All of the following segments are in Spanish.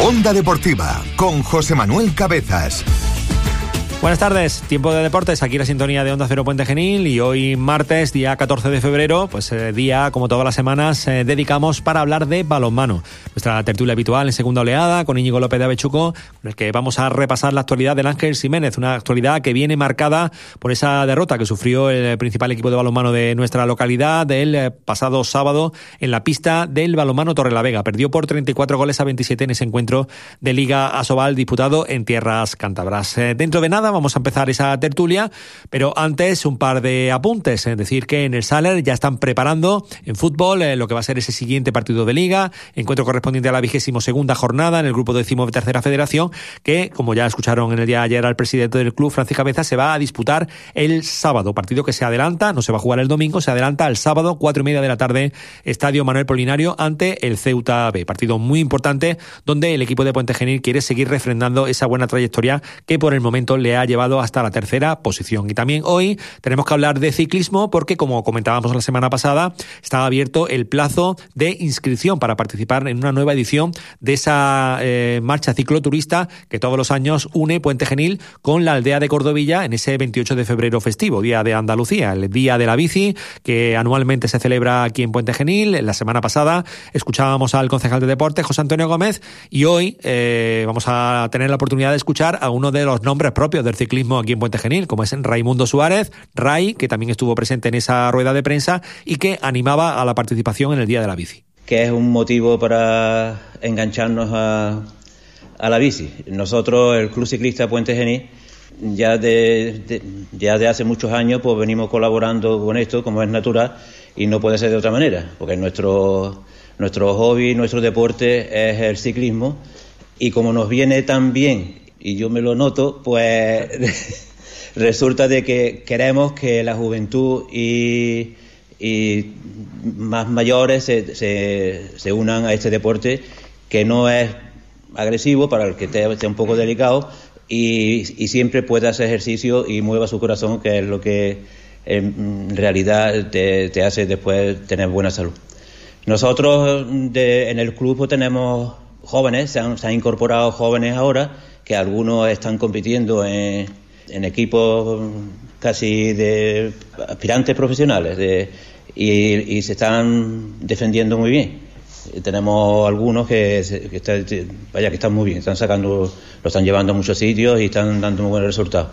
Onda Deportiva con José Manuel Cabezas. Buenas tardes, tiempo de deportes, aquí la sintonía de Onda Cero Puente Genil y hoy martes, día 14 de febrero, pues eh, día como todas las semanas eh, dedicamos para hablar de balonmano. Nuestra tertulia habitual en segunda oleada con Íñigo López de Avechuco, con el que vamos a repasar la actualidad del Ángel Jiménez, una actualidad que viene marcada por esa derrota que sufrió el principal equipo de balonmano de nuestra localidad del eh, pasado sábado en la pista del balonmano Torrelavega. Perdió por 34 goles a 27 en ese encuentro de Liga Asobal disputado en tierras cántabras. dentro de nada vamos a empezar esa tertulia, pero antes un par de apuntes, es decir, que en el Saler ya están preparando en fútbol eh, lo que va a ser ese siguiente partido de liga, encuentro correspondiente a la vigésimo segunda jornada en el grupo décimo de tercera federación, que como ya escucharon en el día de ayer al presidente del club, Francis Cabeza, se va a disputar el sábado, partido que se adelanta, no se va a jugar el domingo, se adelanta el sábado, cuatro y media de la tarde, Estadio Manuel Polinario ante el Ceuta B, partido muy importante donde el equipo de Puente Genil quiere seguir refrendando esa buena trayectoria que por el momento le ha llevado hasta la tercera posición. Y también hoy tenemos que hablar de ciclismo porque, como comentábamos la semana pasada, estaba abierto el plazo de inscripción para participar en una nueva edición de esa eh, marcha cicloturista que todos los años une Puente Genil con la aldea de Cordovilla en ese 28 de febrero festivo, Día de Andalucía, el Día de la Bici, que anualmente se celebra aquí en Puente Genil. La semana pasada escuchábamos al concejal de deportes, José Antonio Gómez, y hoy eh, vamos a tener la oportunidad de escuchar a uno de los nombres propios del ciclismo aquí en Puente Genil, como es Raimundo Suárez, Ray, que también estuvo presente en esa rueda de prensa y que animaba a la participación en el Día de la Bici. Que es un motivo para engancharnos a, a la bici. Nosotros, el Club Ciclista Puente Genil, ya de, ya de hace muchos años pues venimos colaborando con esto, como es natural, y no puede ser de otra manera, porque nuestro, nuestro hobby, nuestro deporte es el ciclismo, y como nos viene tan bien y yo me lo noto, pues resulta de que queremos que la juventud y, más mayores se, se, unan a este deporte que no es agresivo para el que esté, un poco delicado y, siempre pueda hacer ejercicio y mueva su corazón, que es lo que en realidad te, hace después tener buena salud. Nosotros en el club tenemos jóvenes, se han incorporado jóvenes ahora que algunos están compitiendo en, equipos casi de aspirantes profesionales y, se están defendiendo muy bien. Tenemos algunos que, vaya, que están muy bien, están sacando, lo están llevando a muchos sitios y están dando muy buenos resultados.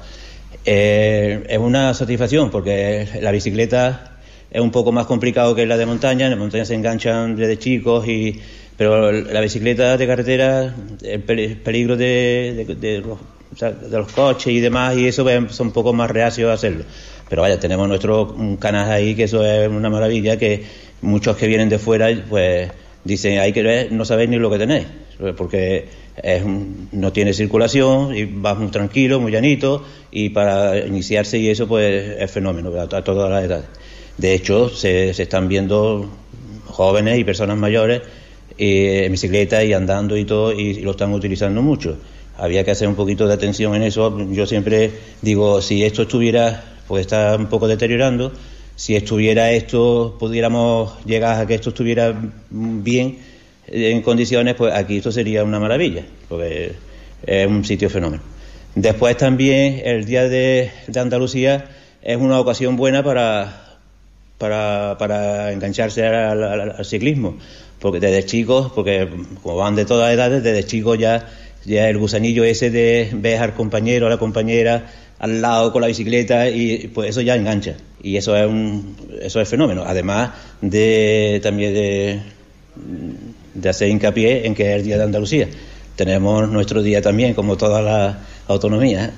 Eh, es una satisfacción porque la bicicleta es un poco más complicado que la de montaña. En la montaña se enganchan desde chicos y pero la bicicleta de carretera, el peligro de, de, los, coches y demás, y eso pues, son un poco más reacios a hacerlo. Pero vaya, tenemos nuestro canal ahí, que eso es una maravilla, que muchos que vienen de fuera, pues dicen, hay que ver, no sabéis ni lo que tenéis, porque es no tiene circulación y vas muy tranquilo, muy llanito, y para iniciarse y eso, pues es fenómeno a, todas las edades. De hecho, se están viendo jóvenes y personas mayores en bicicleta y andando y todo, y, lo están utilizando mucho. Había que hacer un poquito de atención en eso. Yo siempre digo, si esto estuviera, pues está un poco deteriorando, si estuviera esto, pudiéramos llegar a que esto estuviera bien en condiciones, pues aquí esto sería una maravilla, porque es un sitio fenómeno. Después también el Día de, Andalucía es una ocasión buena para, para, engancharse al ciclismo. Porque desde chicos, porque como van de todas edades, desde chicos ya, ya el gusanillo ese de ver al compañero, a la compañera al lado con la bicicleta y pues eso ya engancha. Y eso es un eso es fenómeno. Además de también de, hacer hincapié en que es el día de Andalucía. Tenemos nuestro día también como todas las autonomías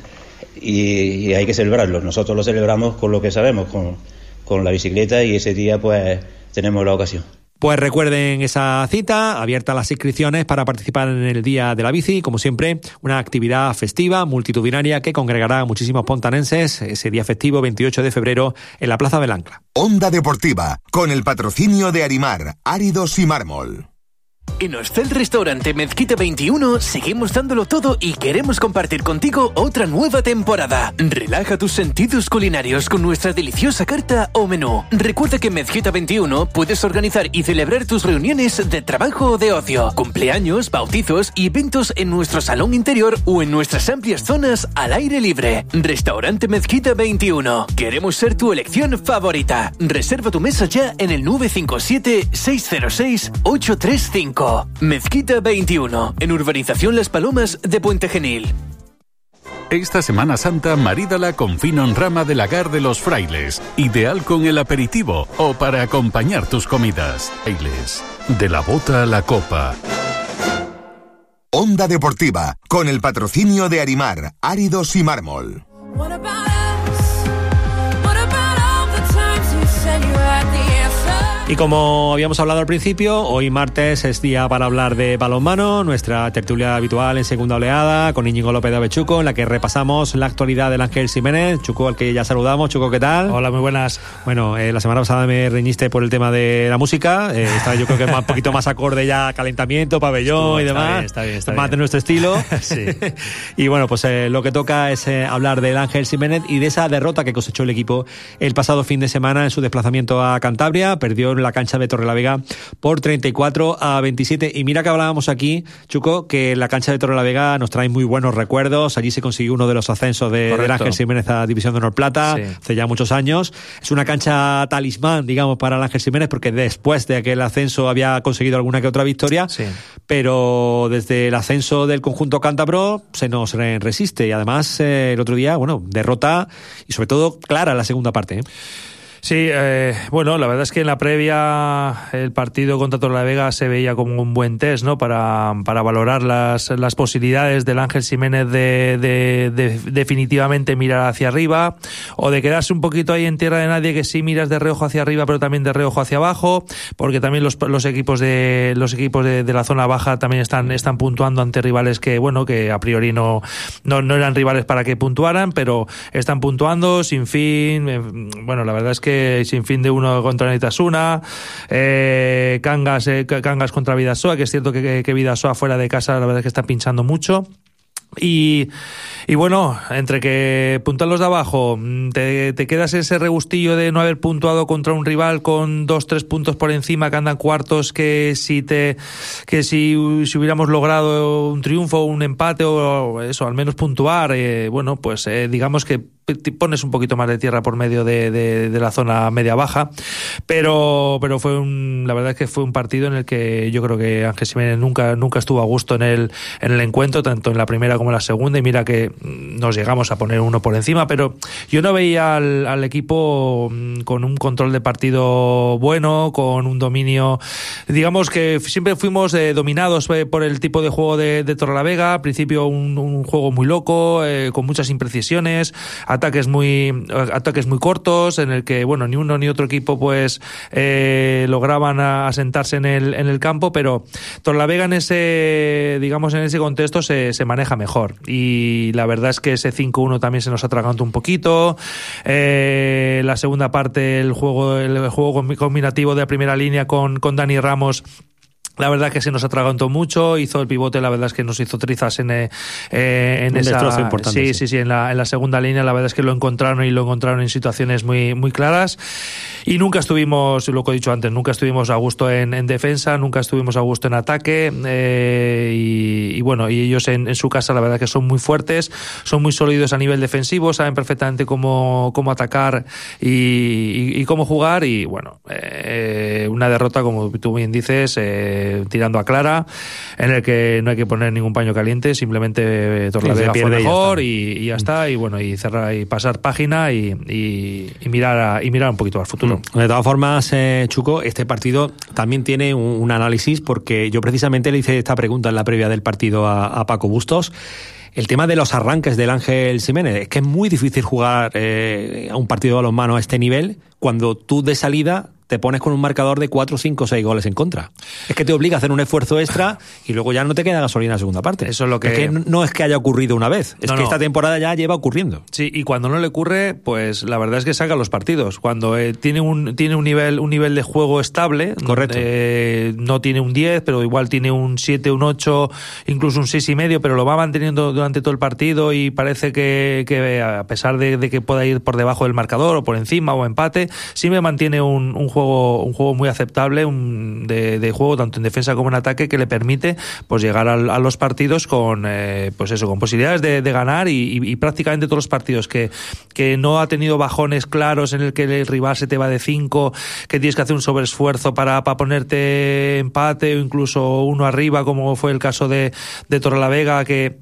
y, y, hay que celebrarlo. Nosotros lo celebramos con lo que sabemos con, con la bicicleta y ese día pues tenemos la ocasión Pues recuerden esa cita, abierta las inscripciones para participar en el Día de la Bici, como siempre, una actividad festiva, multitudinaria, que congregará a muchísimos pontanenses ese día festivo 28 de febrero en la Plaza del Ancla. Onda Deportiva, con el patrocinio de Arimar, Áridos y Mármol. En Hostel Restaurante Mezquita 21 seguimos dándolo todo y queremos compartir contigo otra nueva temporada. Relaja tus sentidos culinarios con nuestra deliciosa carta o menú. Recuerda que en Mezquita 21 puedes organizar y celebrar tus reuniones de trabajo o de ocio, cumpleaños, bautizos y eventos en nuestro salón interior o en nuestras amplias zonas al aire libre. Restaurante Mezquita 21. Queremos ser tu elección favorita. Reserva tu mesa ya en el 957 606 835. Mezquita 21, en Urbanización Las Palomas de Puente Genil. Esta Semana Santa marídala con fino en rama de lagar de los frailes, ideal con el aperitivo o para acompañar tus comidas. Frailes, de la bota a la copa. Onda Deportiva, con el patrocinio de Arimar, Áridos y Mármol. Y como habíamos hablado al principio, hoy martes es día para hablar de balonmano, nuestra tertulia habitual en segunda oleada con Íñigo López de Avechuco, en la que repasamos la actualidad del Ángel Jiménez. Chuco, al que ya saludamos. Chuco, ¿qué tal? Hola, muy buenas. Bueno, eh, la semana pasada me reñiste por el tema de la música. Eh, está yo creo que un poquito más acorde ya calentamiento, pabellón y demás. Está bien, está bien. más de nuestro estilo. sí. y bueno, pues eh, lo que toca es eh, hablar del Ángel Jiménez y de esa derrota que cosechó el equipo el pasado fin de semana en su desplazamiento a Cantabria. Perdió en la cancha de Torrelavega por 34 a 27. Y mira que hablábamos aquí, Chuco, que la cancha de Torrelavega nos trae muy buenos recuerdos. Allí se consiguió uno de los ascensos de, Ángel Jiménez a División de Honor Plata Sí. hace ya muchos años. Es una cancha talismán, digamos, para el Ángel Jiménez, porque después de aquel ascenso había conseguido alguna que otra victoria. Sí. Pero desde el ascenso del conjunto cántabro se nos re- resiste. Y además, eh, el otro día, bueno, derrota y sobre todo clara la segunda parte. ¿eh? Sí, eh, bueno, la verdad es que en la previa el partido contra Torrelavega se veía como un buen test, ¿no? Para, para valorar las, las posibilidades del Ángel Jiménez de, de- de definitivamente mirar hacia arriba o de quedarse un poquito ahí en tierra de nadie que sí miras de reojo hacia arriba pero también de reojo hacia abajo porque también los, los equipos de los equipos de, de la zona baja también están están puntuando ante rivales que bueno que a priori no no, no eran rivales para que puntuaran pero están puntuando sin fin eh, bueno la verdad es que sin fin de uno contra Nitasuna eh, Cangas eh, contra Vidasoa que es cierto que, que, que Vidasoa fuera de casa la verdad es que está pinchando mucho. Y, bueno, entre que puntuan los de abajo, te, te quedas ese regustillo de no haber puntuado contra un rival con dos, tres puntos por encima que andan cuartos, que si te, que si, si hubiéramos logrado un triunfo, un empate o eso, al menos puntuar, eh, bueno, pues eh, digamos que pones un poquito más de tierra por medio de, de, la zona media baja pero pero fue un la verdad es que fue un partido en el que yo creo que Ángel Jiménez nunca nunca estuvo a gusto en el en el encuentro tanto en la primera como en la segunda y mira que nos llegamos a poner uno por encima pero yo no veía al, al equipo mm, con un control de partido bueno con un dominio digamos que siempre fuimos eh, dominados eh, por el tipo de juego de, de Torrelavega al principio un, un juego muy loco eh, con muchas imprecisiones ataques muy ataques muy cortos en el que bueno ni uno ni otro equipo pues eh, lograban asentarse en el en el campo pero Torlavega en ese digamos en ese contexto se, se maneja mejor. Y la verdad es que ese 5-1 también se nos atragantó un poquito. Eh, la segunda parte el juego el juego combi- combinativo de la primera línea con con Dani Ramos la verdad que se nos atragantó mucho, hizo el pivote, la verdad es que nos hizo trizas en, eh, eh, en Un esa destrozo importante, sí, sí. sí, sí, en la, en la segunda línea, la verdad es que lo encontraron y lo encontraron en situaciones muy, muy claras. Y nunca estuvimos, lo que he dicho antes, nunca estuvimos a gusto en, en defensa, nunca estuvimos a gusto en ataque. eh, y, y bueno, y ellos en, en su casa, la verdad que son muy fuertes, son muy sólidos a nivel defensivo, saben perfectamente cómo, cómo atacar y, y- y cómo jugar. Y bueno, eh, una derrota, como tú bien dices, eh, tirando a clara, en el que no hay que poner ningún paño caliente, simplemente eh, Torlavega fue pierde y ya mejor está. y, y ya está. Y bueno, y cerrar y pasar página y, y- y mirar a- y mirar un poquito al futuro. De todas formas, eh, Chuco, este partido también tiene un, un análisis porque yo precisamente le hice esta pregunta en la previa del partido a, a Paco Bustos. El tema de los arranques del Ángel Jiménez. Es que es muy difícil jugar eh, a un partido de balonmano a este nivel cuando tú de salida te pones con un marcador de 4, 5, 6 goles en contra. Es que te obliga a hacer un esfuerzo extra y luego ya no te queda gasolina en la segunda parte. Eso es lo que... Es que no es que haya ocurrido una vez, es No, que no. esta temporada ya lleva ocurriendo. Sí, y cuando no le ocurre, pues la verdad es que saca los partidos. Cuando eh, tiene un tiene un nivel un nivel de juego estable, Correcto. eh, no tiene un 10, pero igual tiene un 7, un 8, incluso un 6 y medio, pero lo va manteniendo durante todo el partido y parece que, que a pesar de, de que pueda ir por debajo del marcador o por encima o empate, siempre mantiene un, un juego un juego muy aceptable un, de, de juego tanto en defensa como en ataque que le permite pues llegar al- a, los partidos con eh, pues eso con posibilidades de, de ganar y, y- y prácticamente todos los partidos que, que no ha tenido bajones claros en el que el rival se te va de 5 que tienes que hacer un sobreesfuerzo para, para ponerte empate o incluso uno arriba como fue el caso de, de Torrelavega que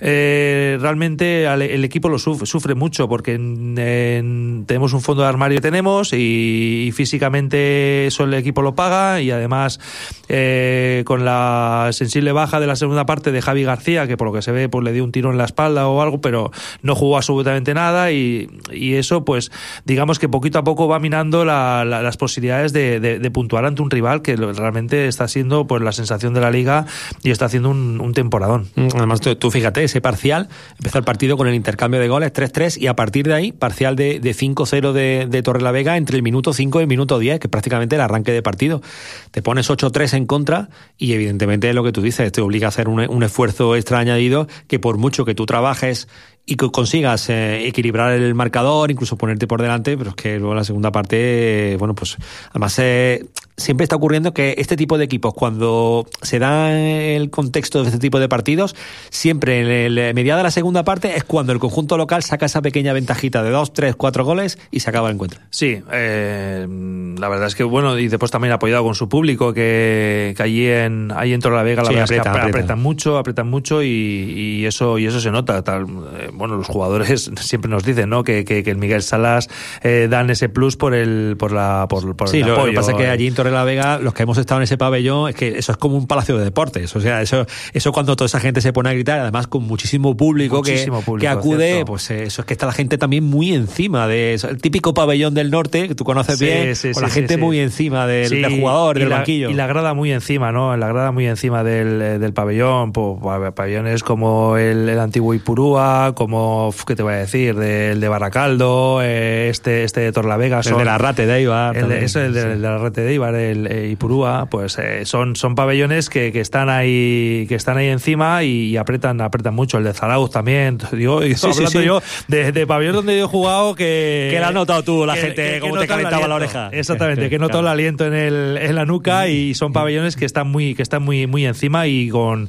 eh, realmente al- el equipo lo sufre, sufre mucho porque en- en- tenemos un fondo de armario que tenemos y, y físicamente eso el equipo lo paga y además eh, con la sensible baja de la segunda parte de Javi García que por lo que se ve pues le dio un tiro en la espalda o algo pero no jugó absolutamente nada y, y eso pues digamos que poquito a poco va minando la- la- las posibilidades de, de- de puntuar ante un rival que realmente está siendo pues la sensación de la liga y está haciendo un, un temporadón. Mm, Además, tú, tú fíjate, ese parcial, empezó el partido con el intercambio de goles 3-3 y a partir de ahí, parcial de, de 5-0 de, de Torrelavega entre el minuto 5 y el minuto 10, que es prácticamente el arranque de partido. Te pones 8-3 en contra y evidentemente es lo que tú dices, te obliga a hacer un, esfuerzo extra añadido que por mucho que tú trabajes y que consigas eh, equilibrar el marcador, incluso ponerte por delante, pero es que luego la segunda parte, eh, bueno, pues además eh, siempre está ocurriendo que este tipo de equipos, cuando se da el contexto de este tipo de partidos, siempre en el eh, mediada de la segunda parte es cuando el conjunto local saca esa pequeña ventajita de dos, tres, cuatro goles y se acaba el encuentro. Sí, eh, la verdad es que bueno, y después también apoyado con su público, que, que allí en allí en Torrelavega la Sí, verdad es que apretan, apre- apretan. apretan mucho, apretan mucho y, y eso y eso se nota. Tal, eh, bueno, los jugadores siempre nos dicen, ¿no? Que, que, que el Miguel Salas eh, dan ese plus por el por la por, por Sí, el lo, lo apoyo. que pasa es que allí en Torre la Vega, los que hemos estado en ese pabellón, es que eso es como un palacio de deportes. O sea, eso, eso cuando toda esa gente se pone a gritar, además con muchísimo público, que- Muchísimo que, público, acude, cierto. pues eh, eso es que está la gente también muy encima de eso. El típico pabellón del norte, que tú conoces Sí, bien, sí, con sí, la gente muy encima del, jugador, y del la, banquillo. Y la grada muy encima, ¿no? La grada muy encima del, eh, del pabellón. pa- pabellones como el, el antiguo Ipurúa, como, ¿qué te voy a decir? Del de Baracaldo, eh, este, este de Torlavega. el son- de la Rate de Eibar. el de, eso, el de, el de la rete de Ibar, el eh, Ipurúa, pues eh, son, son pabellones que, que están ahí que están ahí encima y, y apretan apretan mucho. El de Zarauz también. Digo, Sí, sí, hablando sí. yo de, de pabellón donde yo he jugado que... Que la has notado tú, la gente, cómo te calentaba la oreja. Exactamente, que notó Claro. el aliento en, el, en la nuca y son pabellones que están muy que están muy muy encima y con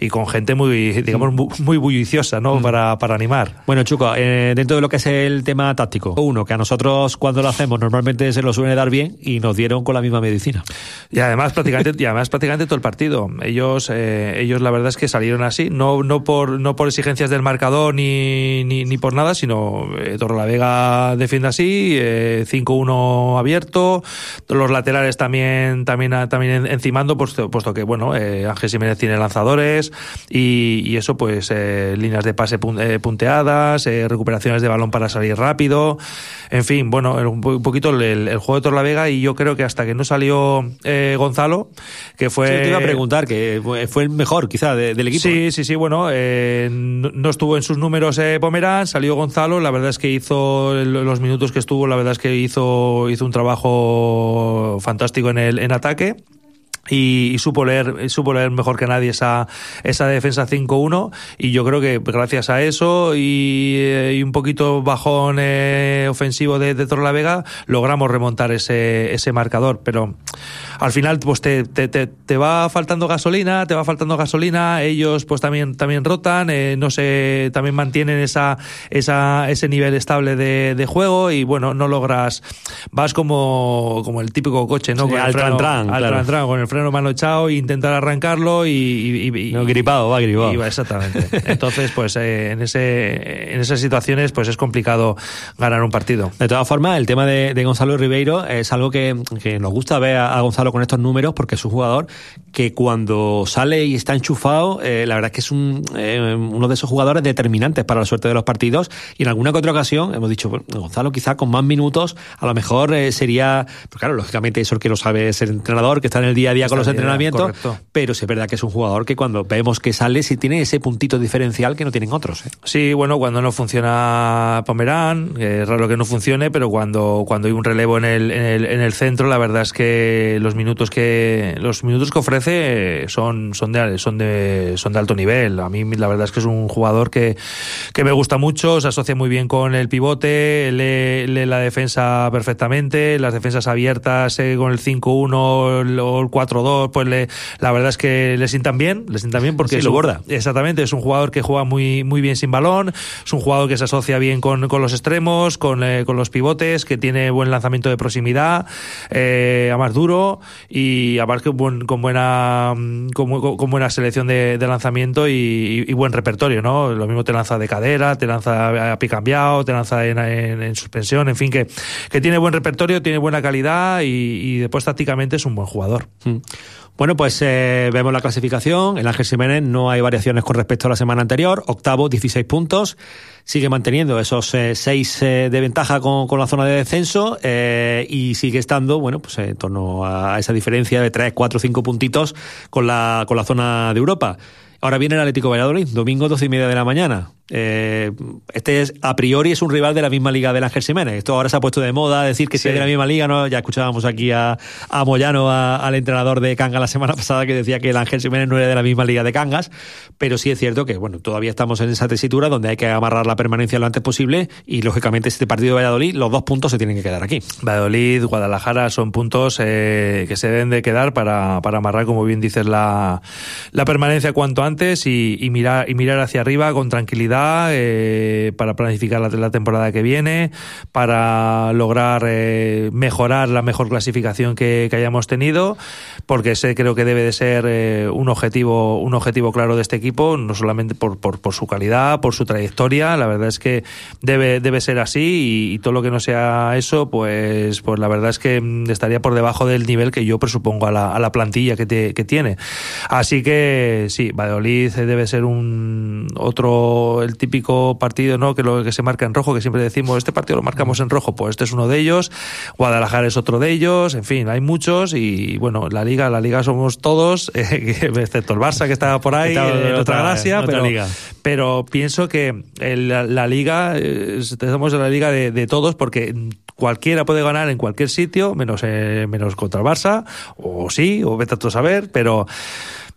y con gente muy digamos muy, muy bulliciosa, ¿no? Para, para animar. Bueno, Chuco, eh, dentro de lo que es el tema táctico, uno, que a nosotros cuando lo hacemos normalmente se lo suele dar bien y nos dieron con la misma medicina. Y además prácticamente, y además prácticamente todo el partido. Ellos, eh, ellos la verdad es que salieron así, no, no por, no por exigencias del marcador ni, ni, ni por nada, sino eh, Torrelavega defiende así, eh, 5-1 abierto, los laterales también, también, también en- encimando, puesto, puesto que bueno, eh, Ángel Jiménez tiene lanzadores y, y eso pues eh, líneas de pase pun- punteadas, recuperaciones de balón para salir rápido, en fin, bueno, un po- un poquito el, juego de Torrelavega y yo creo que hasta que no salió eh, Gonzalo, que fue... Sí, te iba a preguntar, que fue el mejor quizá de- del equipo. Sí, sí, sí, bueno, eh, no, estuvo en sus números eh, Pomerán, salió Gonzalo, la verdad es que hizo los minutos que estuvo, la verdad es que hizo, hizo un trabajo fantástico en el en ataque. Y, y supo leer supo leer mejor que nadie esa esa defensa 5-1 y yo creo que gracias a eso y, eh, y un poquito bajón eh, ofensivo de, de Torrelavega logramos remontar ese ese marcador. Pero al final pues te, te, te, te va faltando gasolina te va faltando gasolina ellos pues también también rotan eh, no sé también mantienen esa esa ese nivel estable de, de juego y bueno no logras vas como como el típico coche no Sí, Con el al freno- tran-tran, al claro. tran-tran, con el freno freno mano echado e intentar arrancarlo y... no, gripado, va gripado. Y exactamente. Entonces, pues eh, en, ese, en esas situaciones pues es complicado ganar un partido. De todas formas, el tema de, Gonzalo Ribeiro es algo que, nos gusta ver a, Gonzalo con estos números porque es un jugador que cuando sale y está enchufado, eh, la verdad es que es un, eh, uno de esos jugadores determinantes para la suerte de los partidos y en alguna que otra ocasión hemos dicho, Gonzalo quizá con más minutos a lo mejor sería, pues claro, lógicamente eso es que lo sabe ser entrenador, que está en el día a día con los entrenamientos, pero es verdad que es un jugador que cuando vemos que sale sí tiene ese puntito diferencial que no tienen otros. Sí, bueno, cuando no funciona Pomerán, es raro que no funcione, pero cuando, cuando hay un relevo en el, en el, en el centro, la verdad es que los minutos que los minutos que ofrece son, son, de, son, de, son de alto nivel. A mí la verdad es que es un jugador que, que me gusta mucho, se asocia muy bien con el pivote, lee, la defensa perfectamente, las defensas abiertas eh, con el 5-1 o el 4-2, pues le, la verdad es que le sientan bien, le sientan bien porque lo borda. Exactamente, es un jugador que juega muy, muy bien sin balón, es un jugador que se asocia bien con, con los extremos, con, eh, con, los pivotes, que tiene buen lanzamiento de proximidad, eh, a más duro y aparte con, con buena con, con, buena selección de, de lanzamiento y, y, buen repertorio, ¿no? Lo mismo te lanza de cadera, te lanza a pie cambiado, te lanza en, en, suspensión, en fin, que, que tiene buen repertorio, tiene buena calidad y, y después tácticamente es un buen jugador. Mm. Bueno, pues eh, vemos la clasificación. El Ángel Jiménez no hay variaciones con respecto a la semana anterior. Octavo, 16 puntos. Sigue manteniendo esos eh, seis eh, de ventaja con, con, la zona de descenso y sigue estando, bueno, pues en torno a esa diferencia de 3, 4, 5 puntitos con la, con la zona de Europa. Ahora viene el Atlético Valladolid, domingo 12 y media de la mañana. Eh, este es, a priori es un rival de la misma liga del Ángel Jiménez. Esto ahora se ha puesto de moda decir que sí. es de la misma liga, ¿no? Ya escuchábamos aquí a, a Moyano, al entrenador de Cangas la semana pasada, que decía que el Ángel Jiménez no era de la misma liga de Cangas, pero sí es cierto que, bueno, todavía estamos en esa tesitura donde hay que amarrar la permanencia lo antes posible y, lógicamente, este partido de Valladolid, los dos puntos se tienen que quedar aquí. Valladolid, Guadalajara son puntos eh, que se deben de quedar para, para amarrar, como bien dices, la, la permanencia cuanto antes y, y mirar, y mirar hacia arriba con tranquilidad eh, para planificar la, temporada que viene, para lograr eh, mejorar la mejor clasificación que, hayamos tenido, porque ese creo que debe de ser eh, un objetivo un objetivo claro de este equipo, no solamente por, por, su calidad, por su trayectoria, la verdad es que debe, debe ser así y, todo lo que no sea eso, pues, pues la verdad es que mm, estaría por debajo del nivel que yo presupongo a la, la plantilla que, que tiene. Así que sí, Valladolid debe ser un otro el típico partido no que lo que se marca en rojo que siempre decimos este partido lo marcamos en rojo pues este es uno de ellos Guadalajara es otro de ellos en fin hay muchos y bueno la liga la liga somos todos excepto el Barça que estaba por ahí en otra, gracia pero, pero pienso que la, liga estamos en la liga de, todos porque cualquiera puede ganar en cualquier sitio menos eh, menos contra el Barça o sí o vete a tú saber pero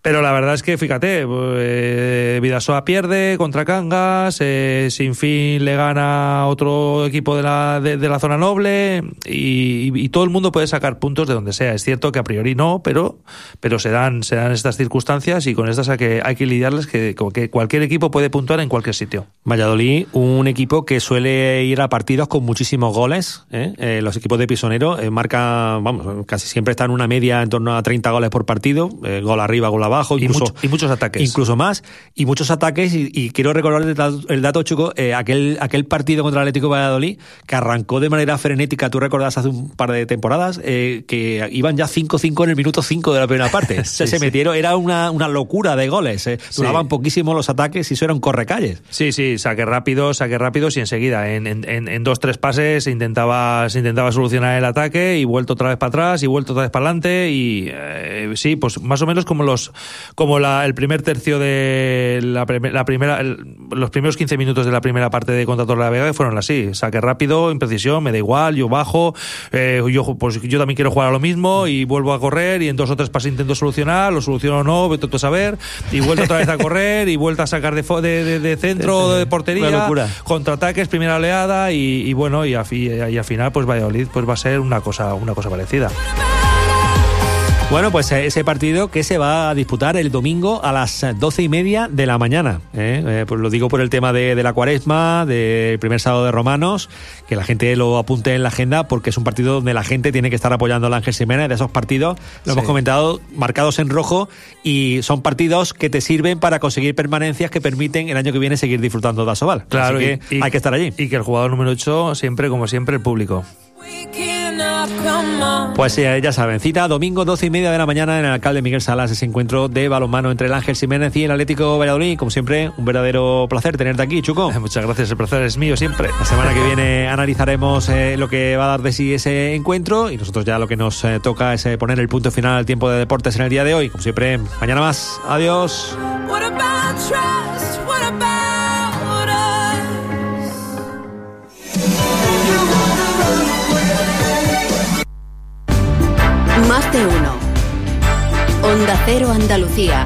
pero la verdad es que, fíjate, eh, Vidasoa pierde contra Cangas, eh, Sin Fin le gana otro equipo de la, de, la zona noble y, todo el mundo puede sacar puntos de donde sea. Es cierto que a priori no, pero, pero se, dan, se dan estas circunstancias y con estas hay que, hay que lidiarles que, que cualquier equipo puede puntuar en cualquier sitio. Valladolid, un equipo que suele ir a partidos con muchísimos goles. ¿eh? eh los equipos de Pisonero eh, marcan, vamos, casi siempre están en una media en torno a 30 goles por partido, gol arriba, gol abajo, incluso, y, muchos ataques. Incluso más, y muchos ataques, y, quiero recordar el dato, el dato Chuco, eh, aquel, aquel partido contra el Atlético de Valladolid, que arrancó de manera frenética, tú recordás hace un par de temporadas, eh, que iban ya 5-5 en el minuto 5 de la primera parte. se metieron, era una, una locura de goles, eh. duraban poquísimo los ataques y eso era un correcalles. Sí, sí, saque rápido, saque rápido y enseguida, en, en, en, dos, tres pases se intentaba, se intentaba solucionar el ataque y vuelto otra vez para atrás y vuelto otra vez para adelante y sí, pues más o menos como los como la, el primer tercio de la, la primera, los primeros 15 minutos de la primera parte de contra Torre la Vega fueron así, saque rápido, imprecisión, me da igual, yo bajo, eh, yo, pues yo también quiero jugar a lo mismo y vuelvo a correr y en dos o tres pasos intento solucionar, lo soluciono o no, vete a saber, y vuelvo otra vez a correr y vuelvo a sacar de, de, de, centro, de portería, contraataques, primera oleada y, bueno, y, a, y, al final pues Valladolid pues va a ser una cosa, una cosa parecida. Bueno, pues eh, ese partido que se va a disputar el domingo a las doce y media de la mañana. ¿eh? Eh, pues lo digo por el tema de, de, la cuaresma, del primer sábado de Romanos, que la gente lo apunte en la agenda porque es un partido donde la gente tiene que estar apoyando al Ángel Jiménez. De esos partidos, lo sí. hemos comentado, marcados en rojo y son partidos que te sirven para conseguir permanencias que permiten el año que viene seguir disfrutando de Asobal. Claro, Así que y, hay que estar allí. Y que el jugador número 8, siempre, como siempre, el público. Pues eh, ya saben, cita domingo 12 y media de la mañana en el alcalde Miguel Salas, ese encuentro de balonmano entre el Ángel Jiménez y el Atlético Valladolid. Como siempre, un verdadero placer tenerte aquí, Chuco. Muchas gracias, el placer es mío siempre. La semana que viene analizaremos eh, lo que va a dar de sí ese encuentro y nosotros ya lo que nos eh, toca es poner el punto final al tiempo de deportes en el día de hoy. Como siempre, mañana más. Adiós. Más de uno. Onda Cero Andalucía.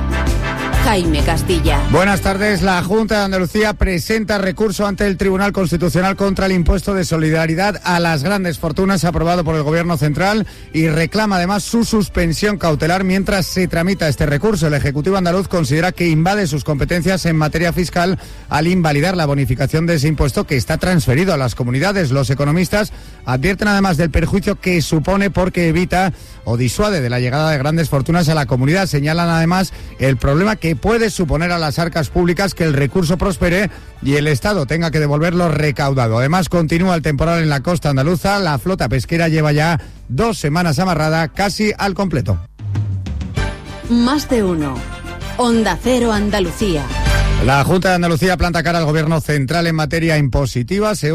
Jaime Castilla. Buenas tardes. La Junta de Andalucía presenta recurso ante el Tribunal Constitucional contra el impuesto de solidaridad a las grandes fortunas aprobado por el Gobierno Central y reclama además su suspensión cautelar mientras se tramita este recurso. El Ejecutivo andaluz considera que invade sus competencias en materia fiscal al invalidar la bonificación de ese impuesto que está transferido a las comunidades. Los economistas advierten además del perjuicio que supone porque evita o disuade de la llegada de grandes fortunas a la comunidad. Señalan además el problema que puede suponer a las arcas públicas que el recurso prospere y el Estado tenga que devolverlo recaudado. Además, continúa el temporal en la costa andaluza. La flota pesquera lleva ya dos semanas amarrada casi al completo. Más de uno. Onda Cero Andalucía. La Junta de Andalucía planta cara al Gobierno central en materia impositiva. Se